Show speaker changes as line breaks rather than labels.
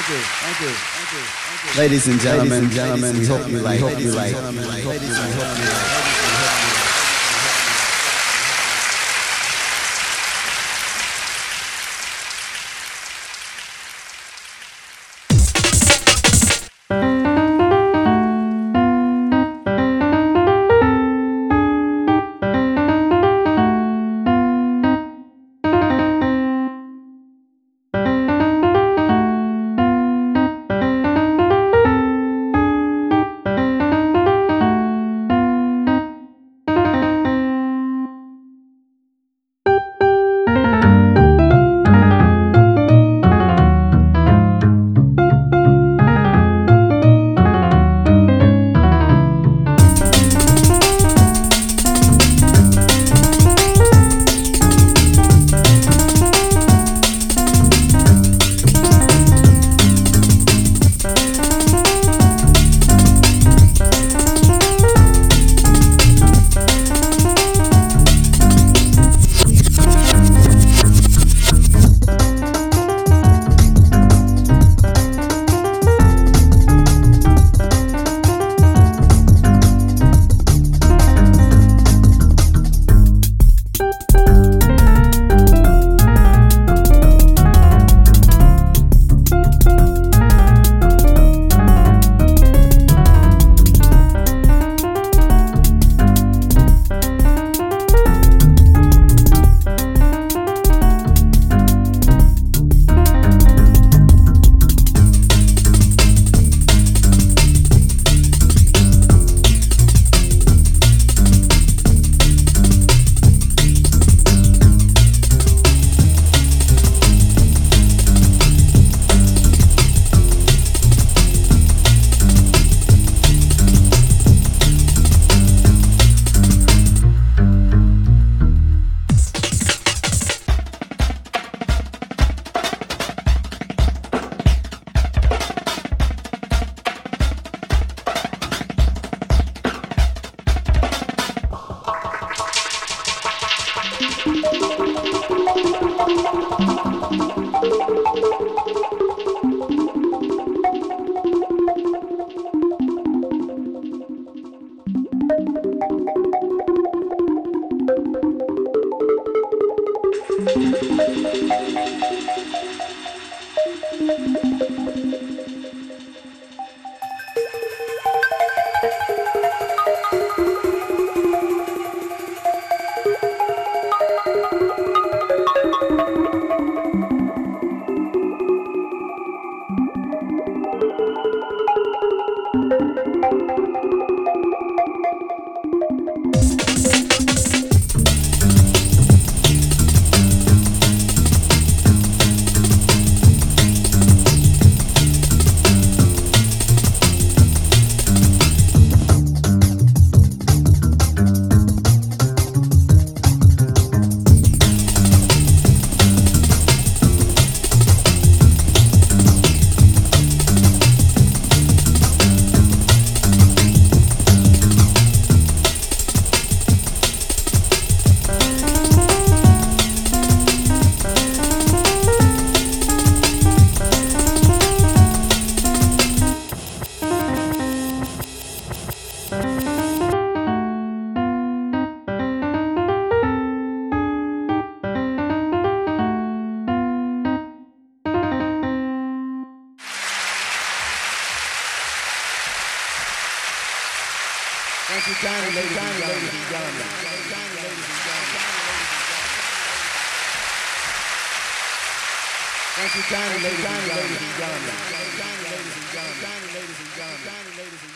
Thank you. Thank you. Thank you. Thank you.
Ladies and gentlemen, gentlemen, we hope you like, hope you like.
Thank you kindly, ladies and gentlemen. Thank you kindly, ladies and gentlemen. Thank you kindly, ladies and gentlemen. Ladies and gentlemen. Ladies and gentlemen.